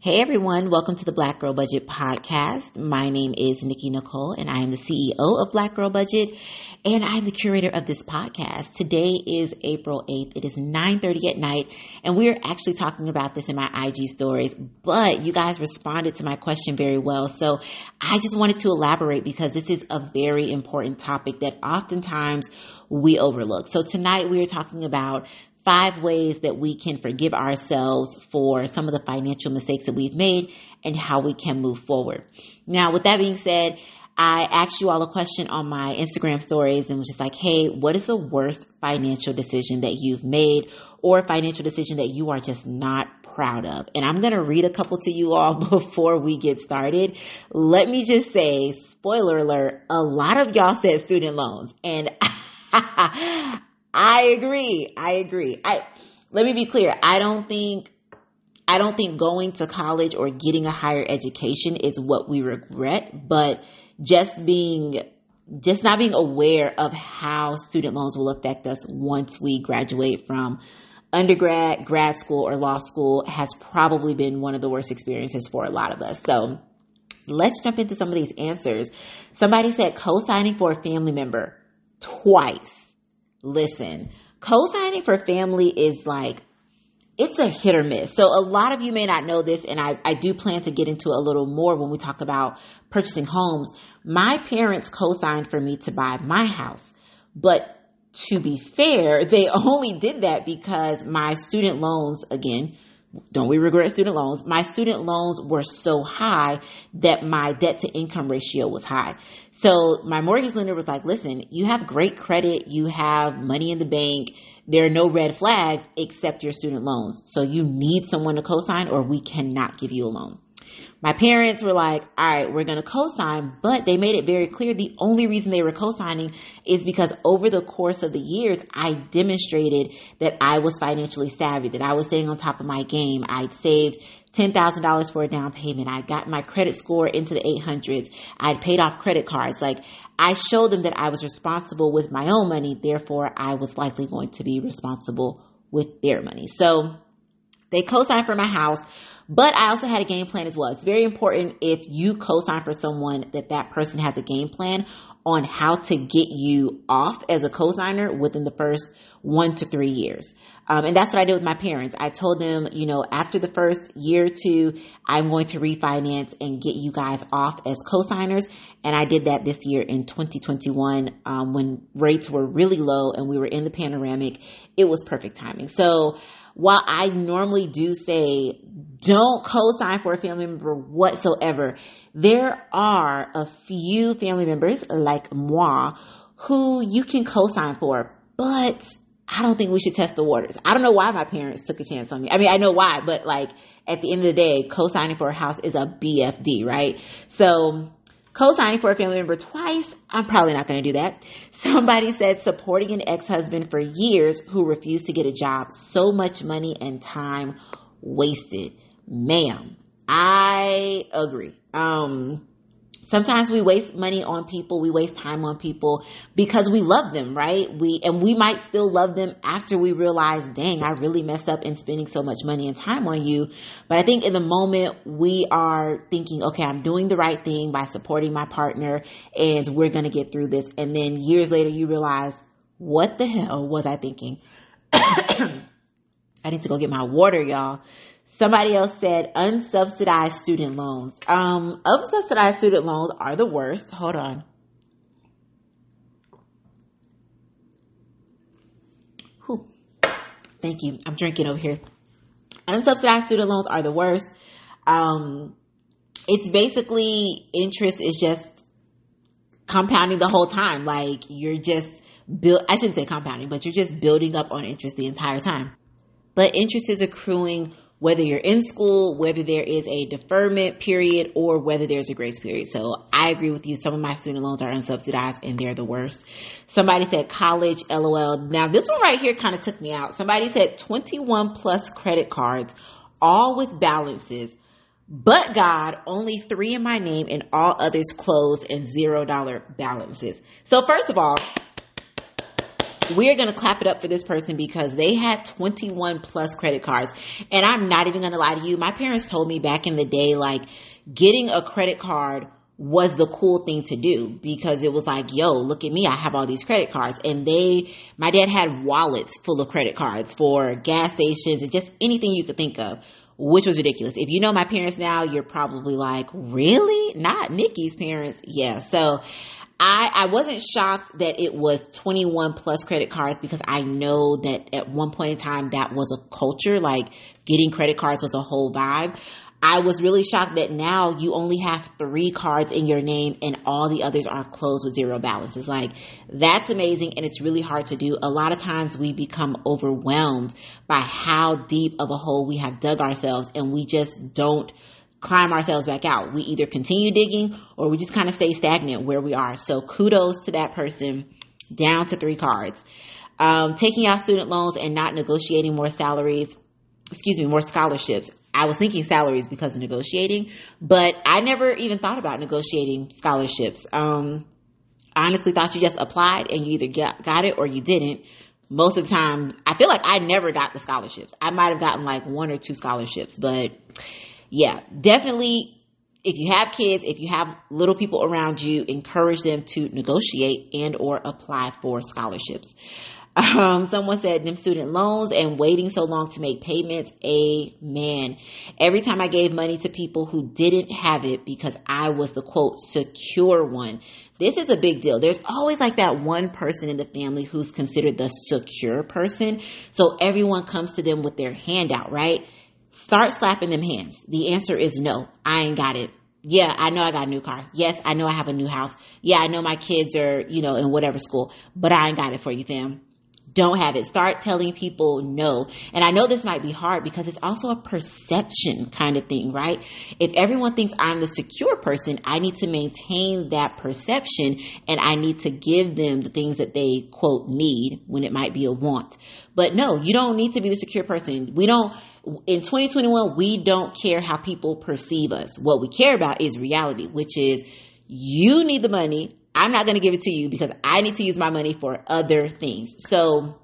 Hey everyone, welcome to the Black Girl Budget podcast. My name is Nikki Nicole and I am the CEO of Black Girl Budget and I'm the curator of this podcast. Today is April 8th. It is 9:30 at night and we're actually talking about this in my IG stories, but you guys responded to my question very well. So I just wanted to elaborate because this is a very important topic that oftentimes we overlook. So tonight we are talking about five ways that we can forgive ourselves for some of the financial mistakes that we've made and how we can move forward. Now, with that being said, I asked you all a question on my Instagram stories and was just like, hey, what is the worst financial decision that you've made or financial decision that you are just not proud of? And I'm going to read a couple to you all before we get started. Let me just say, spoiler alert, a lot of y'all said student loans and I agree. I agree. I let me be clear. I don't think I don't think going to college or getting a higher education is what we regret, but just being just not being aware of how student loans will affect us once we graduate from undergrad, grad school, or law school has probably been one of the worst experiences for a lot of us. So let's jump into some of these answers. Somebody said co signing for a family member twice listen, co-signing for family is like it's a hit or miss. So a lot of you may not know this, and I, I do plan to get into a little more when we talk about purchasing homes. My parents co-signed for me to buy my house, but to be fair, they only did that because my student loans, again, don't we regret student loans? My student loans were so high that my debt to income ratio was high. So my mortgage lender was like, listen, you have great credit. You have money in the bank. There are no red flags except your student loans. So you need someone to co-sign or we cannot give you a loan my parents were like, all right, we're going to co-sign, but they made it very clear the only reason they were co-signing is because over the course of the years, I demonstrated that I was financially savvy, that I was staying on top of my game. I'd saved $10,000 for a down payment. I got my credit score into the 800s. I'd paid off credit cards. Like I showed them that I was responsible with my own money. Therefore, I was likely going to be responsible with their money. So they co-signed for my house but I also had a game plan as well. It's very important if you co-sign for someone that that person has a game plan on how to get you off as a co-signer within the first one to three years. Um, and that's what I did with my parents. I told them, you know, after the first year or two, I'm going to refinance and get you guys off as co-signers. And I did that this year in 2021 um, when rates were really low and we were in the panoramic. It was perfect timing. So while I normally do say don't co-sign for a family member whatsoever, there are a few family members like moi who you can co-sign for, but I don't think we should test the waters. I don't know why my parents took a chance on me. I mean, I know why, but like at the end of the day, co-signing for a house is a BFD, right? So Co-signing for a family member twice, I'm probably not going to do that. Somebody said supporting an ex-husband for years who refused to get a job. So much money and time wasted. Ma'am, I agree. Um, Sometimes we waste money on people, we waste time on people because we love them, right? We, and we might still love them after we realize, dang, I really messed up in spending so much money and time on you. But I think in the moment we are thinking, okay, I'm doing the right thing by supporting my partner and we're going to get through this. And then years later you realize, what the hell was I thinking? I need to go get my water, y'all. Somebody else said unsubsidized student loans. Um, unsubsidized student loans are the worst. Hold on. Whew. Thank you. I'm drinking over here. Unsubsidized student loans are the worst. Um, it's basically interest is just compounding the whole time. Like you're just build. I shouldn't say compounding, but you're just building up on interest the entire time. But interest is accruing whether you're in school, whether there is a deferment period, or whether there's a grace period. So I agree with you. Some of my student loans are unsubsidized and they're the worst. Somebody said college, LOL. Now this one right here kind of took me out. Somebody said 21 plus credit cards, all with balances. But God, only three in my name and all others closed and zero dollar balances. So first of all, we're going to clap it up for this person because they had 21 plus credit cards. And I'm not even going to lie to you. My parents told me back in the day, like getting a credit card was the cool thing to do because it was like, yo, look at me. I have all these credit cards. And they, my dad had wallets full of credit cards for gas stations and just anything you could think of, which was ridiculous. If you know my parents now, you're probably like, really? Not Nikki's parents. Yeah. So I, I wasn't shocked that it was 21 plus credit cards because I know that at one point in time that was a culture, like getting credit cards was a whole vibe. I was really shocked that now you only have three cards in your name and all the others are closed with zero balances. Like, that's amazing and it's really hard to do. A lot of times we become overwhelmed by how deep of a hole we have dug ourselves and we just don't climb ourselves back out. We either continue digging or we just kind of stay stagnant where we are. So kudos to that person down to three cards. Um, taking out student loans and not negotiating more salaries, excuse me, more scholarships. I was thinking salaries because of negotiating, but I never even thought about negotiating scholarships. Um, I honestly thought you just applied and you either got, got it or you didn't. Most of the time, I feel like I never got the scholarships. I might have gotten like one or two scholarships, but yeah, definitely if you have kids, if you have little people around you, encourage them to negotiate and or apply for scholarships. Um, someone said them student loans and waiting so long to make payments. Amen. Every time I gave money to people who didn't have it because I was the quote secure one. This is a big deal. There's always like that one person in the family who's considered the secure person. So everyone comes to them with their handout, right? Start slapping them hands. The answer is no. I ain't got it. Yeah, I know I got a new car. Yes, I know I have a new house. Yeah, I know my kids are, you know, in whatever school, but I ain't got it for you, fam don't have it. Start telling people no. And I know this might be hard because it's also a perception kind of thing, right? If everyone thinks I'm the secure person, I need to maintain that perception and I need to give them the things that they quote need when it might be a want. But no, you don't need to be the secure person. We don't, in 2021, we don't care how people perceive us. What we care about is reality, which is you need the money I'm not going to give it to you because I need to use my money for other things. So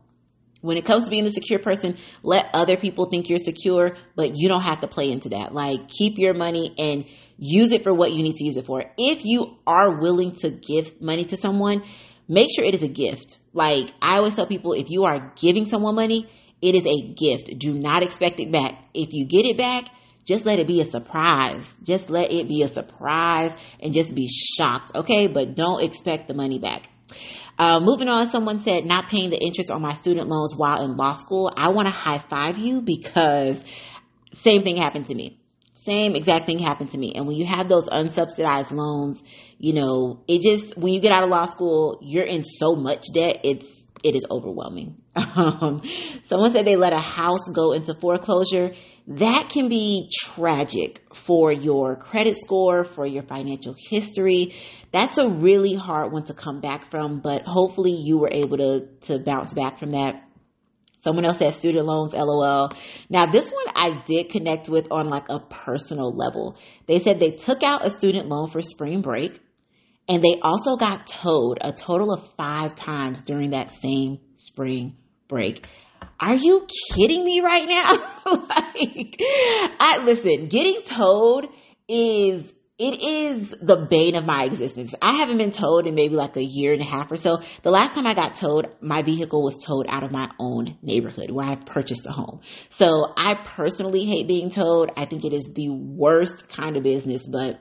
when it comes to being a secure person, let other people think you're secure, but you don't have to play into that. Like keep your money and use it for what you need to use it for. If you are willing to give money to someone, make sure it is a gift. Like I always tell people, if you are giving someone money, it is a gift. Do not expect it back. If you get it back, just let it be a surprise. Just let it be a surprise and just be shocked, okay? But don't expect the money back. Uh, moving on, someone said not paying the interest on my student loans while in law school. I want to high five you because same thing happened to me. Same exact thing happened to me. And when you have those unsubsidized loans, you know, it just, when you get out of law school, you're in so much debt. It's, it is overwhelming. Um, someone said they let a house go into foreclosure that can be tragic for your credit score, for your financial history. That's a really hard one to come back from, but hopefully you were able to, to bounce back from that. Someone else said student loans, lol. Now this one I did connect with on like a personal level. They said they took out a student loan for spring break and they also got towed a total of five times during that same spring break are you kidding me right now? like, I listen, getting towed is it is the bane of my existence. I haven't been towed in maybe like a year and a half or so. The last time I got towed, my vehicle was towed out of my own neighborhood where I've purchased a home. So I personally hate being towed. I think it is the worst kind of business, but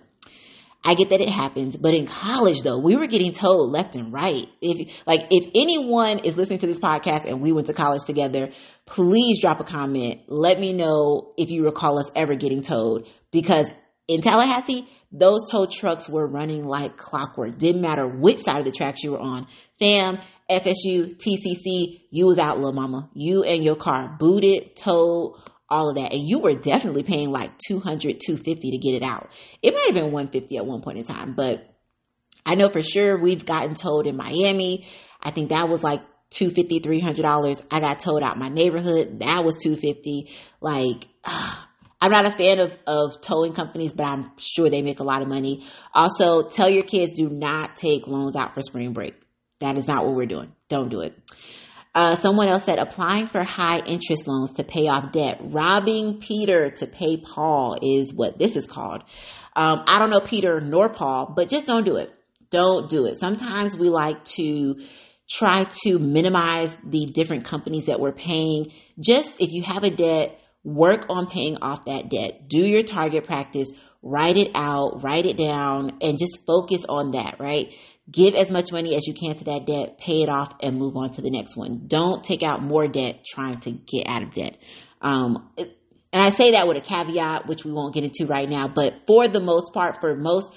I get that it happens, but in college though, we were getting told left and right. If like if anyone is listening to this podcast and we went to college together, please drop a comment. Let me know if you recall us ever getting towed because in Tallahassee, those tow trucks were running like clockwork. Didn't matter which side of the tracks you were on. FAMU, FSU, TCC, you was out, little mama. You and your car booted, towed, all of that. And you were definitely paying like 200, 250 to get it out. It might have been 150 at one point in time, but I know for sure we've gotten towed in Miami. I think that was like 250 $300. I got towed out my neighborhood. That was 250 Like, uh, I'm not a fan of, of towing companies, but I'm sure they make a lot of money. Also, tell your kids do not take loans out for spring break. That is not what we're doing. Don't do it. Uh, someone else said applying for high interest loans to pay off debt. Robbing Peter to pay Paul is what this is called. Um, I don't know Peter nor Paul, but just don't do it. Don't do it. Sometimes we like to try to minimize the different companies that we're paying. Just if you have a debt, work on paying off that debt. Do your target practice, write it out, write it down, and just focus on that, right? Give as much money as you can to that debt, pay it off, and move on to the next one. Don't take out more debt trying to get out of debt. Um, and I say that with a caveat, which we won't get into right now, but for the most part, for most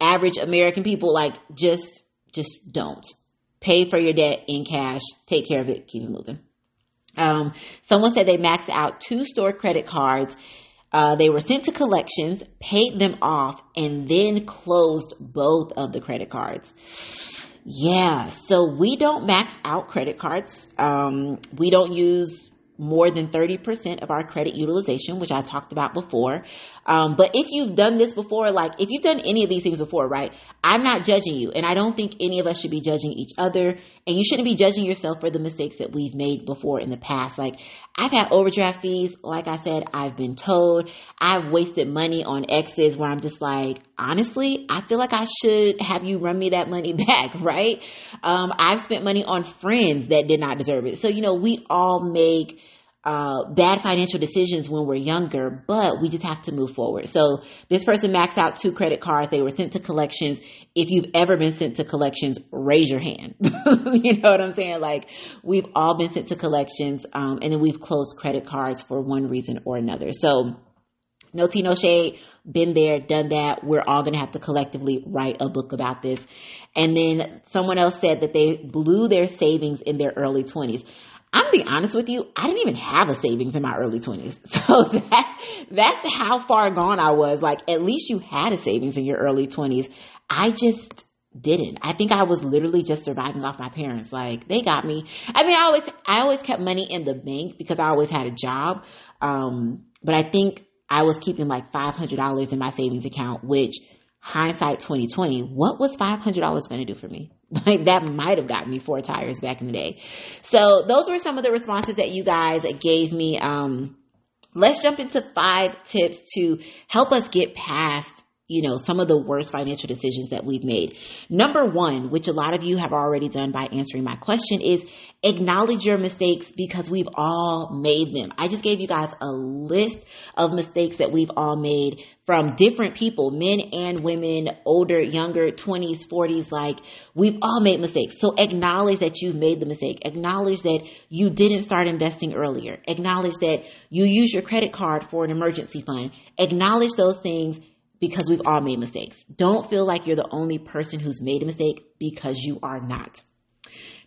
average American people, like just, just don't. Pay for your debt in cash, take care of it, keep it moving. Um, someone said they maxed out two store credit cards uh, they were sent to collections, paid them off, and then closed both of the credit cards. Yeah, so we don't max out credit cards. Um, we don't use more than 30% of our credit utilization, which I talked about before. Um, but if you've done this before, like if you've done any of these things before, right? I'm not judging you. And I don't think any of us should be judging each other. And you shouldn't be judging yourself for the mistakes that we've made before in the past. Like I've had overdraft fees. Like I said, I've been told I've wasted money on exes where I'm just like, honestly, I feel like I should have you run me that money back, right? Um, I've spent money on friends that did not deserve it. So, you know, we all make uh, bad financial decisions when we're younger, but we just have to move forward. So this person maxed out two credit cards. They were sent to collections. If you've ever been sent to collections, raise your hand. you know what I'm saying? Like we've all been sent to collections, um, and then we've closed credit cards for one reason or another. So no tea, no shade. Been there, done that. We're all going to have to collectively write a book about this. And then someone else said that they blew their savings in their early 20s. I'm gonna be honest with you, I didn't even have a savings in my early 20s. So that's, that's how far gone I was. Like, at least you had a savings in your early 20s. I just didn't. I think I was literally just surviving off my parents. Like, they got me. I mean, I always, I always kept money in the bank because I always had a job. Um, but I think I was keeping like $500 in my savings account, which hindsight 2020, what was $500 going to do for me? Like that might have gotten me four tires back in the day. So those were some of the responses that you guys gave me. Um, let's jump into five tips to help us get past you know, some of the worst financial decisions that we've made. Number one, which a lot of you have already done by answering my question is acknowledge your mistakes because we've all made them. I just gave you guys a list of mistakes that we've all made from different people, men and women, older, younger, 20s, 40s, like we've all made mistakes. So acknowledge that you've made the mistake. Acknowledge that you didn't start investing earlier. Acknowledge that you use your credit card for an emergency fund. Acknowledge those things because we've all made mistakes. Don't feel like you're the only person who's made a mistake because you are not.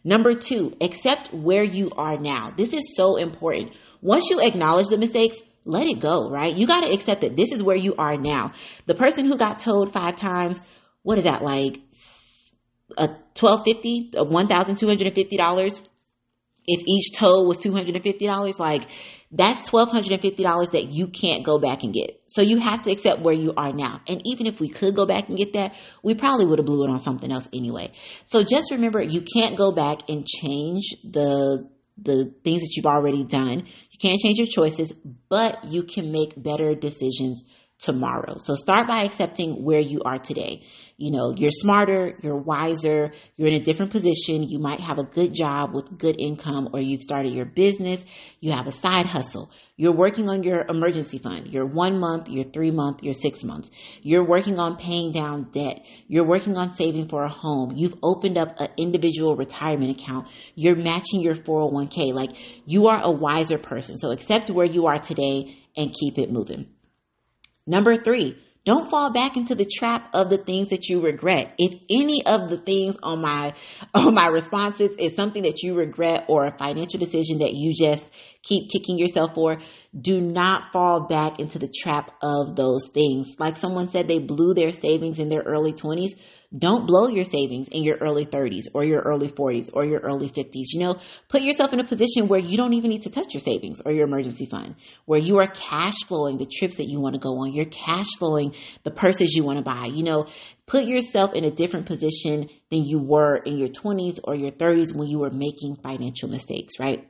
Number two, accept where you are now. This is so important. Once you acknowledge the mistakes, let it go, right? You got to accept that this is where you are now. The person who got told five times, what is that like? A $1,250, $1,250 if each tow was two hundred and fifty dollars, like that's $1,250 that you can't go back and get. So you have to accept where you are now. And even if we could go back and get that, we probably would have blew it on something else anyway. So just remember, you can't go back and change the, the things that you've already done. You can't change your choices, but you can make better decisions tomorrow. So start by accepting where you are today. You know, you're smarter, you're wiser, you're in a different position. You might have a good job with good income, or you've started your business, you have a side hustle. You're working on your emergency fund, your one month, your three month, your six months. You're working on paying down debt. You're working on saving for a home. You've opened up an individual retirement account. You're matching your 401k. Like you are a wiser person. So accept where you are today and keep it moving. Number three, don't fall back into the trap of the things that you regret. If any of the things on my on my responses is something that you regret or a financial decision that you just keep kicking yourself for, do not fall back into the trap of those things. Like someone said they blew their savings in their early 20s. Don't blow your savings in your early 30s or your early 40s or your early 50s. You know, put yourself in a position where you don't even need to touch your savings or your emergency fund, where you are cash flowing the trips that you want to go on. You're cash flowing the purses you want to buy. You know, put yourself in a different position than you were in your 20s or your 30s when you were making financial mistakes, right?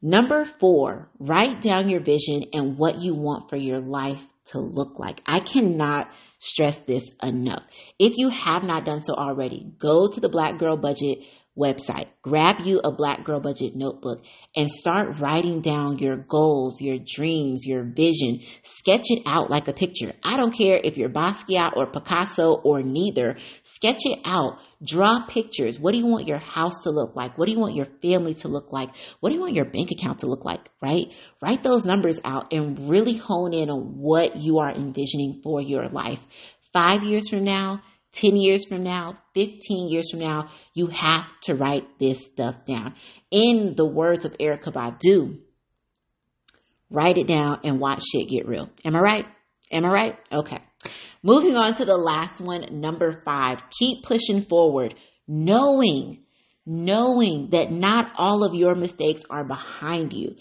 Number four, write down your vision and what you want for your life to look like. I cannot stress this enough. If you have not done so already, go to the Black Girl Budget website. Grab you a Black Girl Budget notebook and start writing down your goals, your dreams, your vision. Sketch it out like a picture. I don't care if you're Basquiat or Picasso or neither. Sketch it out. Draw pictures. What do you want your house to look like? What do you want your family to look like? What do you want your bank account to look like? Right? Write those numbers out and really hone in on what you are envisioning for your life. Five years from now, 10 years from now, 15 years from now, you have to write this stuff down. In the words of Erykah Badu, write it down and watch shit get real. Am I right? Am I right? Okay. Moving on to the last one, number five. Keep pushing forward, knowing, knowing that not all of your mistakes are behind you.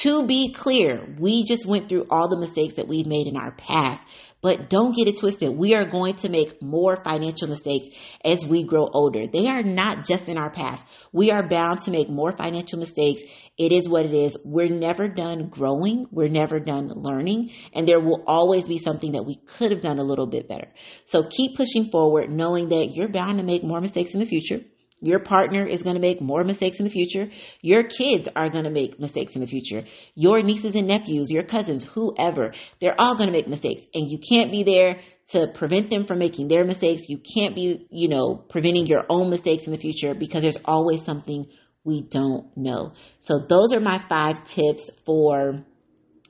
To be clear, we just went through all the mistakes that we've made in our past, but don't get it twisted. We are going to make more financial mistakes as we grow older. They are not just in our past. We are bound to make more financial mistakes. It is what it is. We're never done growing. We're never done learning. And there will always be something that we could have done a little bit better. So keep pushing forward, knowing that you're bound to make more mistakes in the future. Your partner is going to make more mistakes in the future. Your kids are going to make mistakes in the future. Your nieces and nephews, your cousins, whoever, they're all going to make mistakes. And you can't be there to prevent them from making their mistakes. You can't be, you know, preventing your own mistakes in the future because there's always something we don't know. So those are my five tips for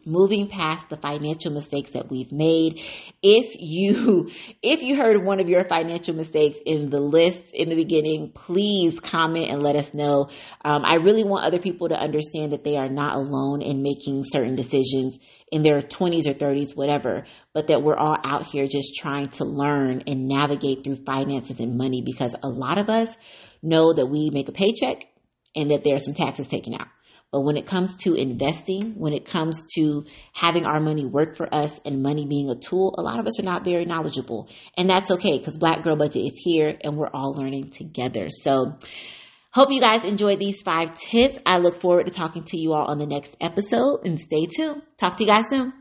moving past the financial mistakes that we've made. If you, if you heard one of your financial mistakes in the list in the beginning, please comment and let us know. Um, I really want other people to understand that they are not alone in making certain decisions in their 20s or 30s, whatever, but that we're all out here just trying to learn and navigate through finances and money because a lot of us know that we make a paycheck and that there are some taxes taken out. But when it comes to investing, when it comes to having our money work for us and money being a tool, a lot of us are not very knowledgeable. And that's okay because Black Girl Budget is here and we're all learning together. So, Hope you guys enjoyed these five tips. I look forward to talking to you all on the next episode and stay tuned. Talk to you guys soon.